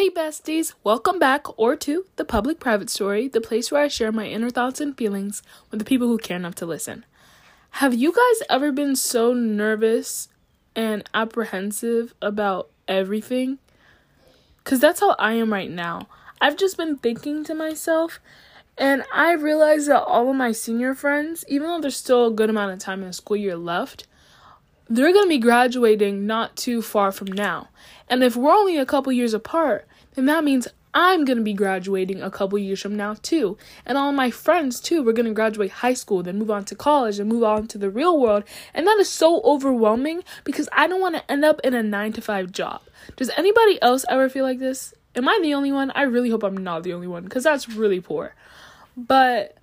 Hey besties, welcome back or to the public private story, the place where I share my inner thoughts and feelings with the people who care enough to listen. Have you guys ever been so nervous and apprehensive about everything? Cuz that's how I am right now. I've just been thinking to myself and I realized that all of my senior friends, even though there's still a good amount of time in the school year left, they're going to be graduating not too far from now. And if we're only a couple years apart, then that means I'm going to be graduating a couple years from now too. And all my friends too, we're going to graduate high school, then move on to college and move on to the real world. And that is so overwhelming because I don't want to end up in a 9 to 5 job. Does anybody else ever feel like this? Am I the only one? I really hope I'm not the only one because that's really poor. But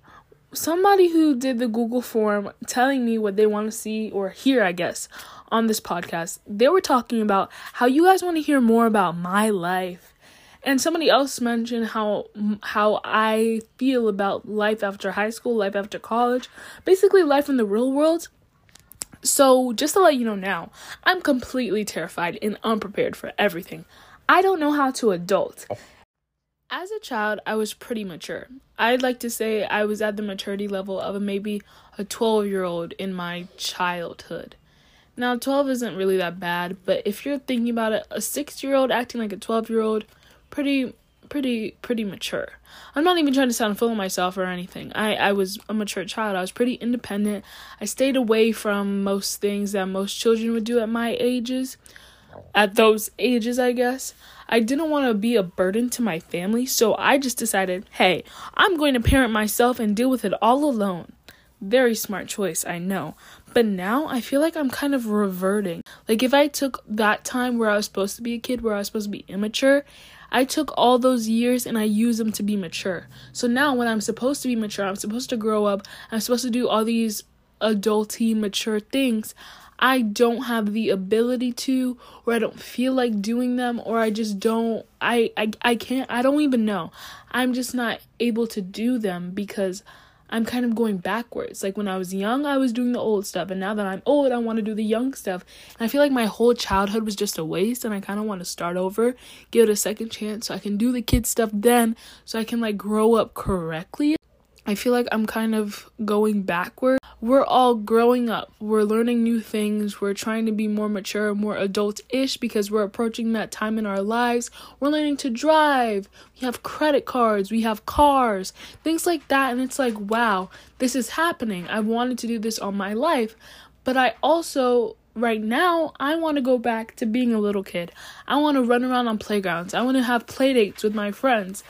somebody who did the Google form telling me what they want to see or hear, I guess, on this podcast, they were talking about how you guys want to hear more about my life. And somebody else mentioned how how I feel about life after high school, life after college, basically life in the real world. So, just to let you know now, I'm completely terrified and unprepared for everything. I don't know how to adult. Oh. As a child, I was pretty mature. I'd like to say I was at the maturity level of a, maybe a 12 year old in my childhood. Now, 12 isn't really that bad, but if you're thinking about it, a 6 year old acting like a 12 year old, pretty, pretty, pretty mature. I'm not even trying to sound full of myself or anything. I, I was a mature child. I was pretty independent. I stayed away from most things that most children would do at my ages at those ages, I guess. I didn't want to be a burden to my family, so I just decided, hey, I'm going to parent myself and deal with it all alone. Very smart choice, I know. But now I feel like I'm kind of reverting. Like if I took that time where I was supposed to be a kid, where I was supposed to be immature, I took all those years and I used them to be mature. So now when I'm supposed to be mature, I'm supposed to grow up, I'm supposed to do all these adulty mature things, I don't have the ability to or I don't feel like doing them or I just don't I I I can't I don't even know. I'm just not able to do them because I'm kind of going backwards. Like when I was young, I was doing the old stuff, and now that I'm old, I want to do the young stuff. And I feel like my whole childhood was just a waste, and I kind of want to start over, give it a second chance so I can do the kid stuff then, so I can like grow up correctly. I feel like I'm kind of going backward. We're all growing up. We're learning new things. We're trying to be more mature, more adult ish because we're approaching that time in our lives. We're learning to drive. We have credit cards. We have cars. Things like that. And it's like, wow, this is happening. I wanted to do this all my life. But I also right now I want to go back to being a little kid. I want to run around on playgrounds. I want to have play dates with my friends.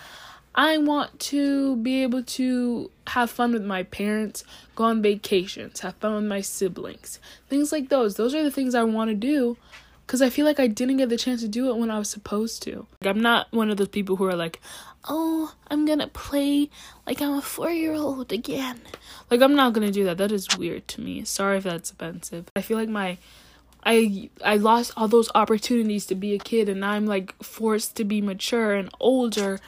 I want to be able to have fun with my parents, go on vacations, have fun with my siblings, things like those. Those are the things I want to do because I feel like I didn't get the chance to do it when I was supposed to. Like, I'm not one of those people who are like, oh, I'm gonna play like I'm a four year old again. Like, I'm not gonna do that. That is weird to me. Sorry if that's offensive. I feel like my. I I lost all those opportunities to be a kid and now I'm like forced to be mature and older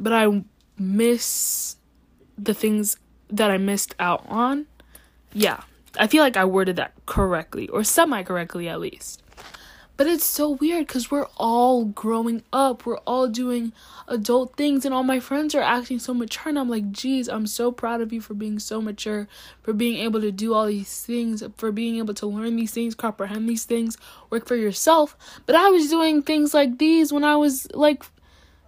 but I miss the things that I missed out on. Yeah, I feel like I worded that correctly, or semi correctly at least. But it's so weird because we're all growing up, we're all doing adult things, and all my friends are acting so mature. And I'm like, geez, I'm so proud of you for being so mature, for being able to do all these things, for being able to learn these things, comprehend these things, work for yourself. But I was doing things like these when I was like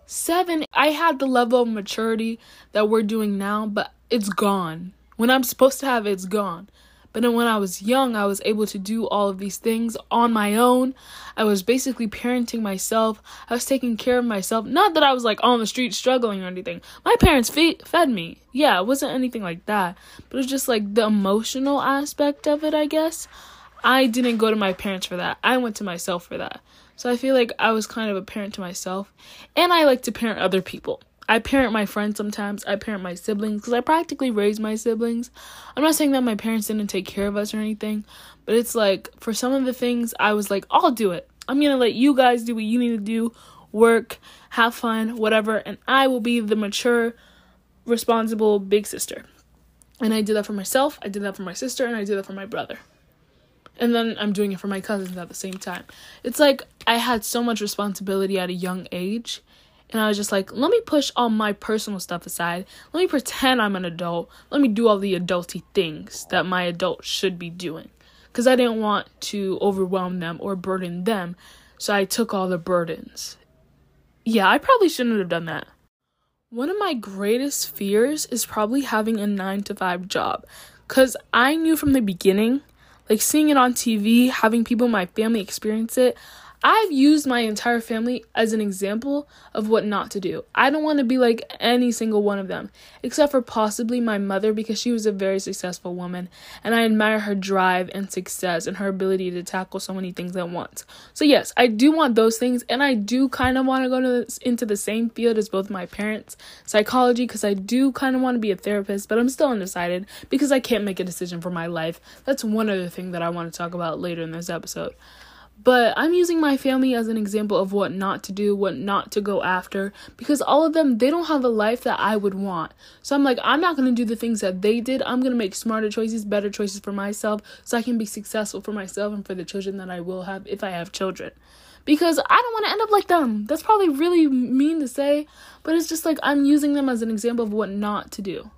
Seven, I had the level of maturity that we're doing now, but it's gone. When I'm supposed to have it, it's gone. But then when I was young, I was able to do all of these things on my own. I was basically parenting myself. I was taking care of myself. Not that I was like on the street struggling or anything. My parents fe- fed me. Yeah, it wasn't anything like that. But it was just like the emotional aspect of it, I guess. I didn't go to my parents for that. I went to myself for that. So I feel like I was kind of a parent to myself. And I like to parent other people. I parent my friends sometimes. I parent my siblings because I practically raised my siblings. I'm not saying that my parents didn't take care of us or anything, but it's like for some of the things, I was like, I'll do it. I'm going to let you guys do what you need to do work, have fun, whatever. And I will be the mature, responsible big sister. And I did that for myself, I did that for my sister, and I did that for my brother and then I'm doing it for my cousins at the same time. It's like I had so much responsibility at a young age, And I was just like, let me push all my personal stuff aside. Let me pretend I'm an adult. Let me do all the adulty things that my adult should be doing. Because I didn't want to overwhelm them or burden them. So I took all the burdens. Yeah, I probably shouldn't have done that. One of my greatest fears is probably having a nine to five job. Because I knew from the beginning, like seeing it on TV, having people in my family experience it, I've used my entire family as an example of what not to do. I don't want to be like any single one of them, except for possibly my mother because she was a very successful woman and I admire her drive and success and her ability to tackle so many things at once. So, yes, I do want those things and I do kind of want to go to, into the same field as both my parents, psychology, because I do kind of want to be a therapist, but I'm still undecided because I can't make a decision for my life. That's one other thing that I want to talk about later in this episode. But I'm using my family as an example of what not to do, what not to go after, because all of them, they don't have a life that I would want. So I'm like, I'm not going to do the things that they did. I'm going to make smarter choices, better choices for myself, so I can be successful for myself and for the children that I will have if I have children. Because I don't want to end up like them. That's probably really mean to say, but it's just like I'm using them as an example of what not to do.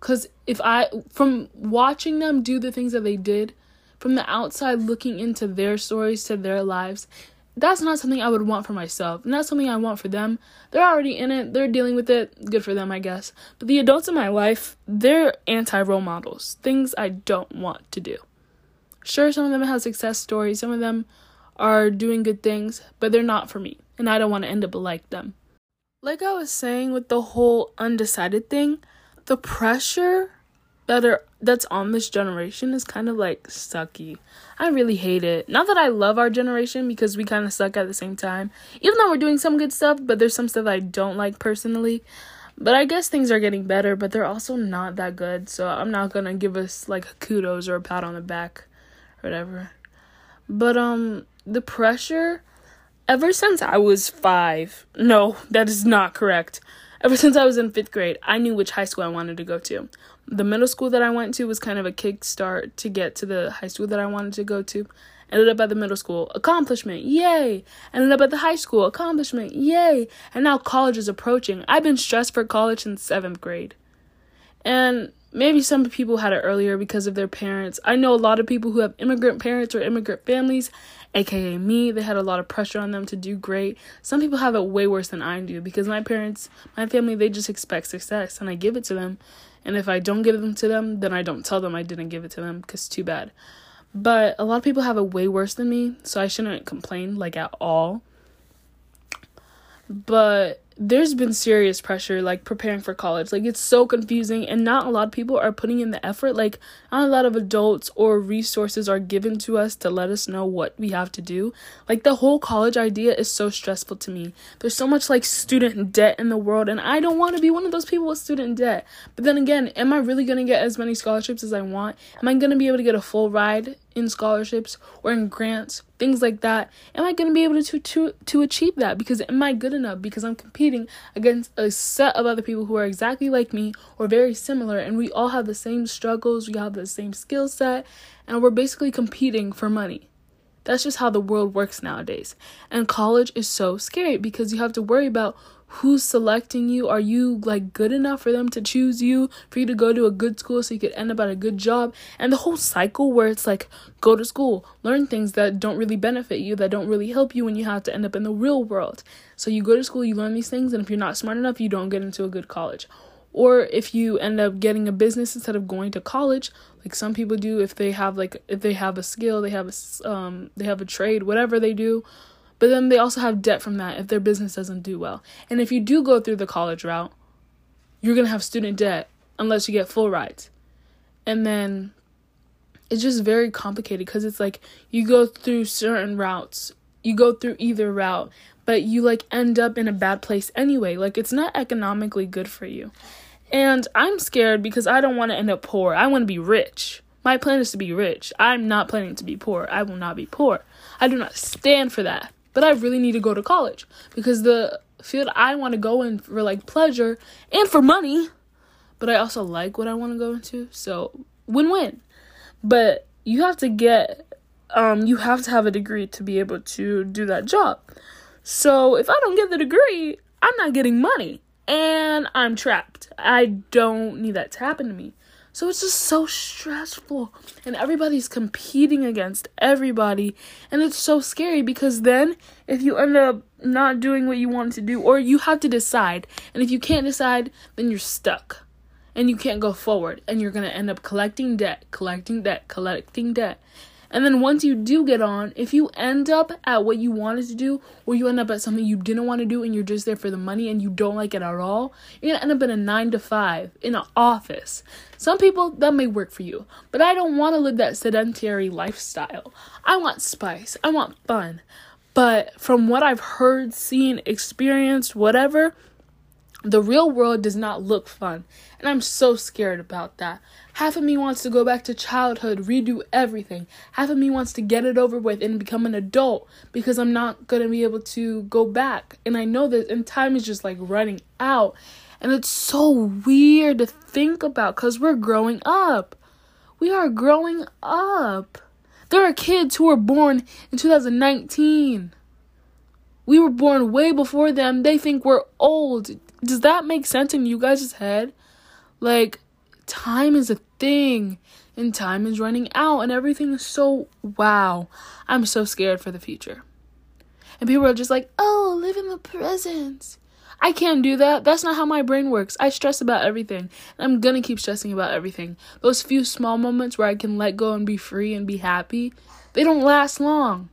Because if I, from watching them do the things that they did, from the outside looking into their stories to their lives, that's not something I would want for myself. Not something I want for them. They're already in it, they're dealing with it. Good for them, I guess. But the adults in my life, they're anti role models. Things I don't want to do. Sure, some of them have success stories, some of them are doing good things, but they're not for me. And I don't want to end up like them. Like I was saying with the whole undecided thing, the pressure that are that's on this generation is kind of like sucky. I really hate it. Not that I love our generation because we kind of suck at the same time. Even though we're doing some good stuff, but there's some stuff I don't like personally. But I guess things are getting better, but they're also not that good. So I'm not going to give us like kudos or a pat on the back or whatever. But um the pressure ever since I was 5. No, that is not correct. Ever since I was in 5th grade, I knew which high school I wanted to go to the middle school that I went to was kind of a kickstart to get to the high school that I wanted to go to. Ended up at the middle school, accomplishment, yay! Ended up at the high school, accomplishment, yay! And now college is approaching. I've been stressed for college since seventh grade. And maybe some people had it earlier because of their parents. I know a lot of people who have immigrant parents or immigrant families, aka me, they had a lot of pressure on them to do great. Some people have it way worse than I do because my parents, my family, they just expect success and I give it to them. And if I don't give them to them, then I don't tell them I didn't give it to them because too bad. But a lot of people have it way worse than me, so I shouldn't complain like at all. But there's been serious pressure like preparing for college. Like it's so confusing and not a lot of people are putting in the effort. Like not a lot of adults or resources are given to us to let us know what we have to do. Like the whole college idea is so stressful to me. There's so much like student debt in the world and i don't want to be one of those people with student debt. But then again am i really going to get as many scholarships as i want? Am i going to be able to get a full ride in scholarships or in grants, things like that. Am I going to be able to, to to achieve that? Because am I good enough? Because I'm competing against a set of other people who are exactly like me or very similar, and we all have the same struggles, we have the same skill set, and we're basically competing for money. That's just how the world works nowadays. And college is so scary because you have to worry about who's selecting you? Are you like good enough for them to choose you for you to go to a good school so you could end up at a good job? And the whole cycle where it's like go to school learn things that don't really benefit you that don't really help you when you have to end up in the real world. So you go to school you learn these things and if you're not smart enough you don't get into a good college. Or if you end up getting a business instead of going to college like some people do if they have like if they have a skill they have a um they have a trade whatever they do but then they also have debt from that if their business doesn't do well. And if you do go through the college route, you're going to have student debt unless you get full rides. And then it's just very complicated because it's like you go through certain routes, you go through either route, but you like end up in a bad place anyway. Like it's not economically good for you. And I'm scared because I don't want to end up poor. I want to be rich. My plan is to be rich. I'm not planning to be poor. I will not be poor. I do not stand for that but I really need to go to college because the field I want to go in for like pleasure and for money, but I also like what I want to go into. So win-win. But you have to get um you have to have a degree to be able to do that job. So if I don't get the degree, I'm not getting money and I'm trapped. I don't need that to happen to me. So it's just so stressful. And everybody's competing against everybody. And it's so scary because then if you end up not doing what you want to do, or you have to decide, and if you can't decide, then you're stuck. And you can't go forward. And you're going to end up collecting debt, collecting debt, collecting debt. And then once you do get on, if you end up at what you wanted to do, or you end up at something you didn't want to do and you're just there for the money and you don't like it at all, you're gonna end up in a nine to five in an office. Some people that may work for you, but I don't want to live that sedentary lifestyle. I want spice, I want fun. But from what I've heard, seen, experienced, whatever, the real world does not look fun. And I'm so scared about that. Half of me wants to go back to childhood, redo everything. Half of me wants to get it over with and become an adult because I'm not going to be able to go back. And I know that and time is just like running out. And it's so weird to think about cuz we're growing up. We are growing up. There are kids who were born in 2019. We were born way before them. They think we're old. Does that make sense in you guys' head? Like, time is a thing and time is running out and everything is so wow. I'm so scared for the future. And people are just like, oh, live in the present. I can't do that. That's not how my brain works. I stress about everything. And I'm gonna keep stressing about everything. Those few small moments where I can let go and be free and be happy, they don't last long.